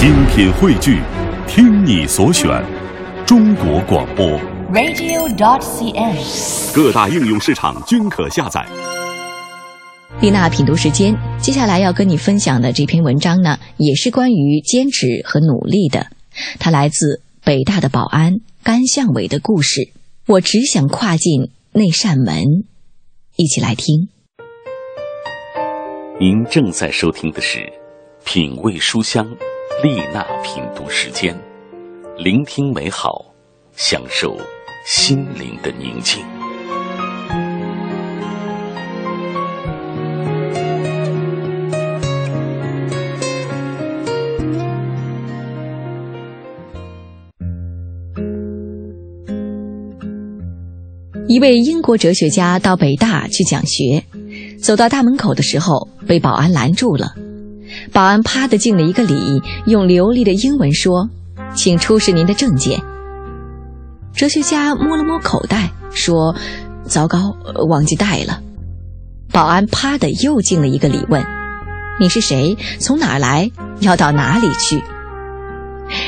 精品汇聚，听你所选，中国广播。radio.dot.cn，。各大应用市场均可下载。丽娜品读时间，接下来要跟你分享的这篇文章呢，也是关于坚持和努力的。它来自北大的保安甘向伟的故事。我只想跨进那扇门，一起来听。您正在收听的是《品味书香》丽娜品读时间，聆听美好，享受心灵的宁静。一位英国哲学家到北大去讲学，走到大门口的时候被保安拦住了。保安啪的敬了一个礼，用流利的英文说：“请出示您的证件。”哲学家摸了摸口袋，说：“糟糕，忘记带了。”保安啪的又敬了一个礼，问：“你是谁？从哪儿来？要到哪里去？”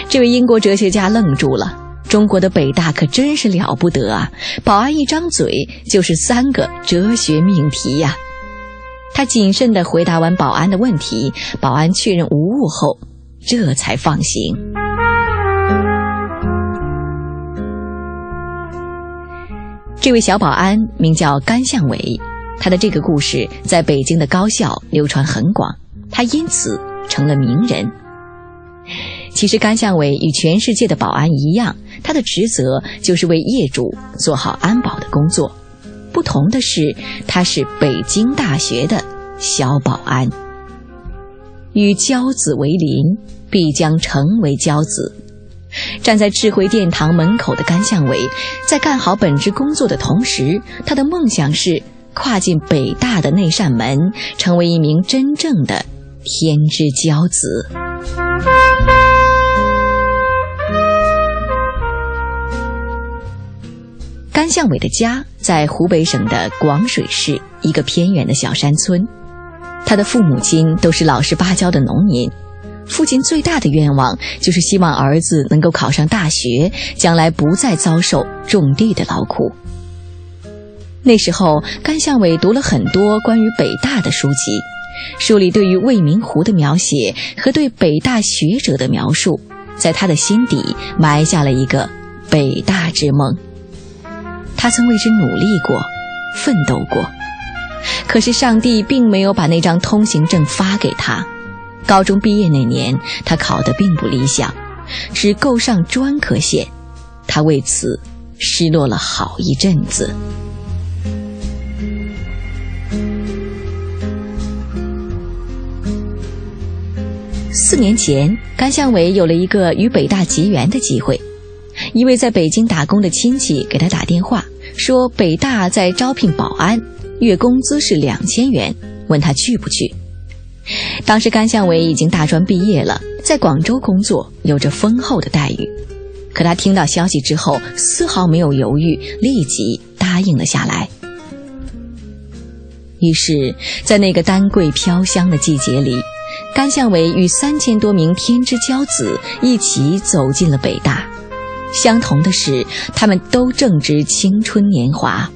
这位英国哲学家愣住了。中国的北大可真是了不得啊！保安一张嘴就是三个哲学命题呀、他谨慎地回答完保安的问题，保安确认无误后，这才放行。这位小保安名叫甘向伟，他的这个故事在北京的高校流传很广，他因此成了名人。其实甘向伟与全世界的保安一样，他的职责就是为业主做好安保的工作。不同的是，他是北京大学的小保安。与骄子为邻，必将成为骄子。站在智慧殿堂门口的甘向伟，在干好本职工作的同时，他的梦想是跨进北大的那扇门，成为一名真正的天之骄子。甘向伟的家在湖北省的广水市一个偏远的小山村，他的父母亲都是老实巴交的农民。父亲最大的愿望就是希望儿子能够考上大学，将来不再遭受种地的劳苦。那时候，甘向伟读了很多关于北大的书籍，书里对于未名湖的描写和对北大学者的描述，在他的心底埋下了一个北大之梦。他曾为之努力过，奋斗过，可是上帝并没有把那张通行证发给他。高中毕业那年，他考得并不理想，只够上专科线，他为此失落了好一阵子。四年前，甘向伟有了一个与北大结缘的机会。一位在北京打工的亲戚给他打电话，说北大在招聘保安，月工资是两千元，问他去不去。当时甘向伟已经大专毕业了，在广州工作，有着丰厚的待遇。可他听到消息之后，丝毫没有犹豫，立即答应了下来。于是，在那个丹桂飘香的季节里，甘向伟与三千多名天之骄子一起走进了北大。相同的是，他们都正值青春年华；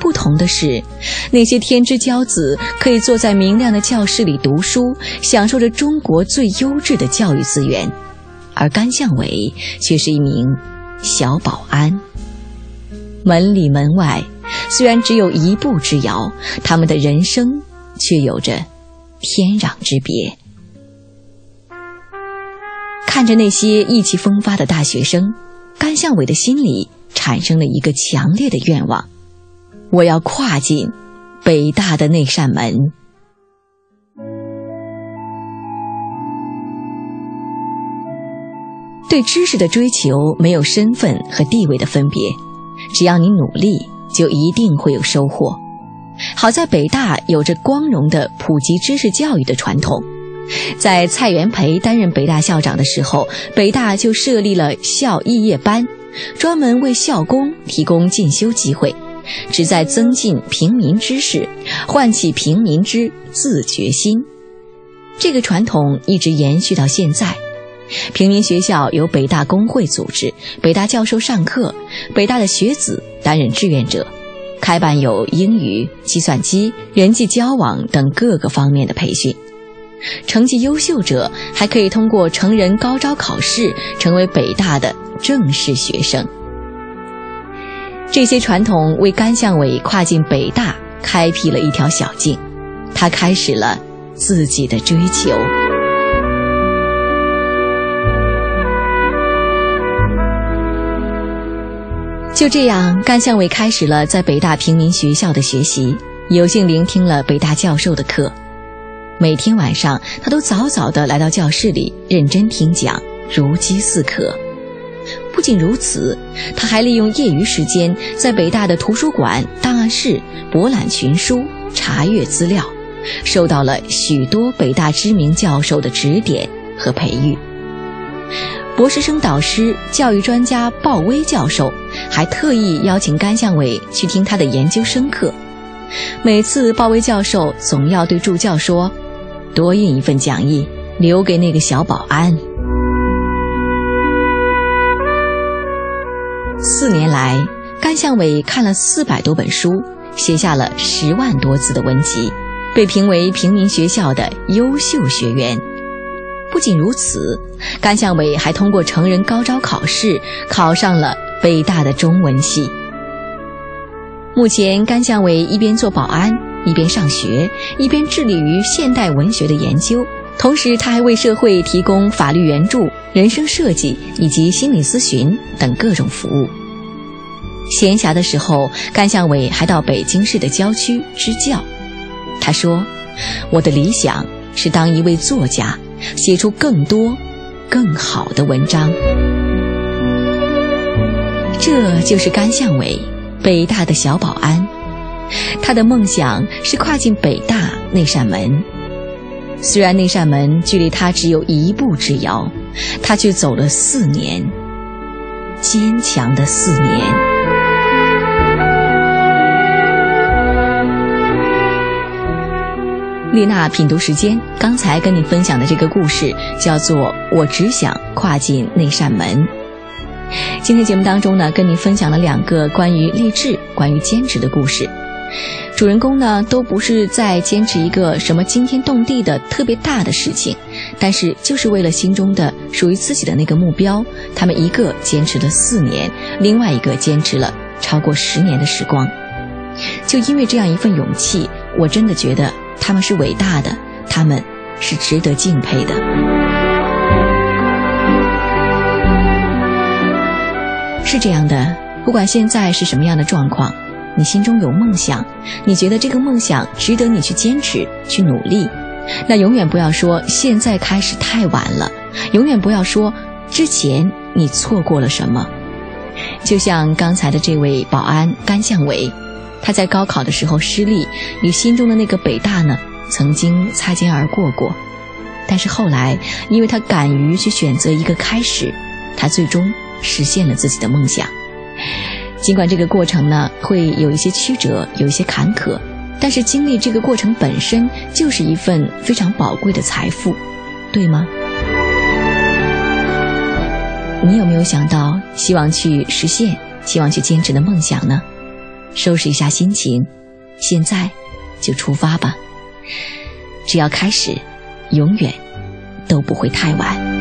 不同的是，那些天之骄子可以坐在明亮的教室里读书，享受着中国最优质的教育资源，而甘向伟却是一名小保安。门里门外，虽然只有一步之遥，他们的人生却有着天壤之别。看着那些意气风发的大学生，甘向伟的心里产生了一个强烈的愿望：我要跨进北大的那扇门。对知识的追求没有身份和地位的分别，只要你努力，就一定会有收获。好在北大有着光荣的普及知识教育的传统。在蔡元培担任北大校长的时候，北大就设立了校肄业班，专门为校工提供进修机会，旨在增进平民知识，唤起平民之自觉心。这个传统一直延续到现在，平民学校由北大工会组织，北大教授上课，北大的学子担任志愿者，开办有英语、计算机、人际交往等各个方面的培训。成绩优秀者还可以通过成人高招考试，成为北大的正式学生。这些传统为甘向伟跨进北大开辟了一条小径，他开始了自己的追求。就这样，甘向伟开始了在北大平民学校的学习，有幸聆听了北大教授的课。每天晚上，他都早早地来到教室里，认真听讲，如饥似渴。不仅如此，他还利用业余时间在北大的图书馆、档案室博览群书、查阅资料，受到了许多北大知名教授的指点和培育。博士生导师、教育专家鲍威教授还特意邀请甘向伟去听他的研究生课。每次，鲍威教授总要对助教说。多印一份讲义，留给那个小保安。四年来，甘向伟看了四百多本书，写下了十万多字的文集，被评为平民学校的优秀学员。不仅如此，甘向伟还通过成人高招考试，考上了北大的中文系。目前，甘向伟一边做保安。一边上学，一边致力于现代文学的研究，同时他还为社会提供法律援助、人生设计以及心理咨询等各种服务。闲暇的时候，甘向伟还到北京市的郊区支教。他说：“我的理想是当一位作家，写出更多、更好的文章。”这就是甘向伟，北大的小保安。他的梦想是跨进北大那扇门，虽然那扇门距离他只有一步之遥，他却走了四年，坚强的四年。丽娜品读时间，刚才跟你分享的这个故事叫做《我只想跨进那扇门》。今天节目当中呢，跟你分享了两个关于励志、关于坚持的故事。主人公呢，都不是在坚持一个什么惊天动地的特别大的事情，但是就是为了心中的属于自己的那个目标，他们一个坚持了四年，另外一个坚持了超过十年的时光。就因为这样一份勇气，我真的觉得他们是伟大的，他们是值得敬佩的。是这样的，不管现在是什么样的状况。你心中有梦想，你觉得这个梦想值得你去坚持、去努力，那永远不要说现在开始太晚了，永远不要说之前你错过了什么。就像刚才的这位保安甘向伟，他在高考的时候失利，与心中的那个北大呢曾经擦肩而过过，但是后来因为他敢于去选择一个开始，他最终实现了自己的梦想。尽管这个过程呢会有一些曲折，有一些坎坷，但是经历这个过程本身就是一份非常宝贵的财富，对吗？你有没有想到希望去实现、希望去坚持的梦想呢？收拾一下心情，现在就出发吧。只要开始，永远都不会太晚。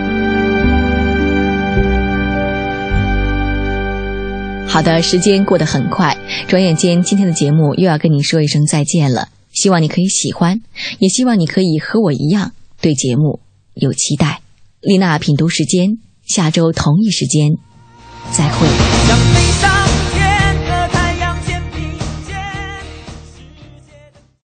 好的，时间过得很快，转眼间今天的节目又要跟你说一声再见了。希望你可以喜欢，也希望你可以和我一样对节目有期待。丽娜品读时间，下周同一时间再会。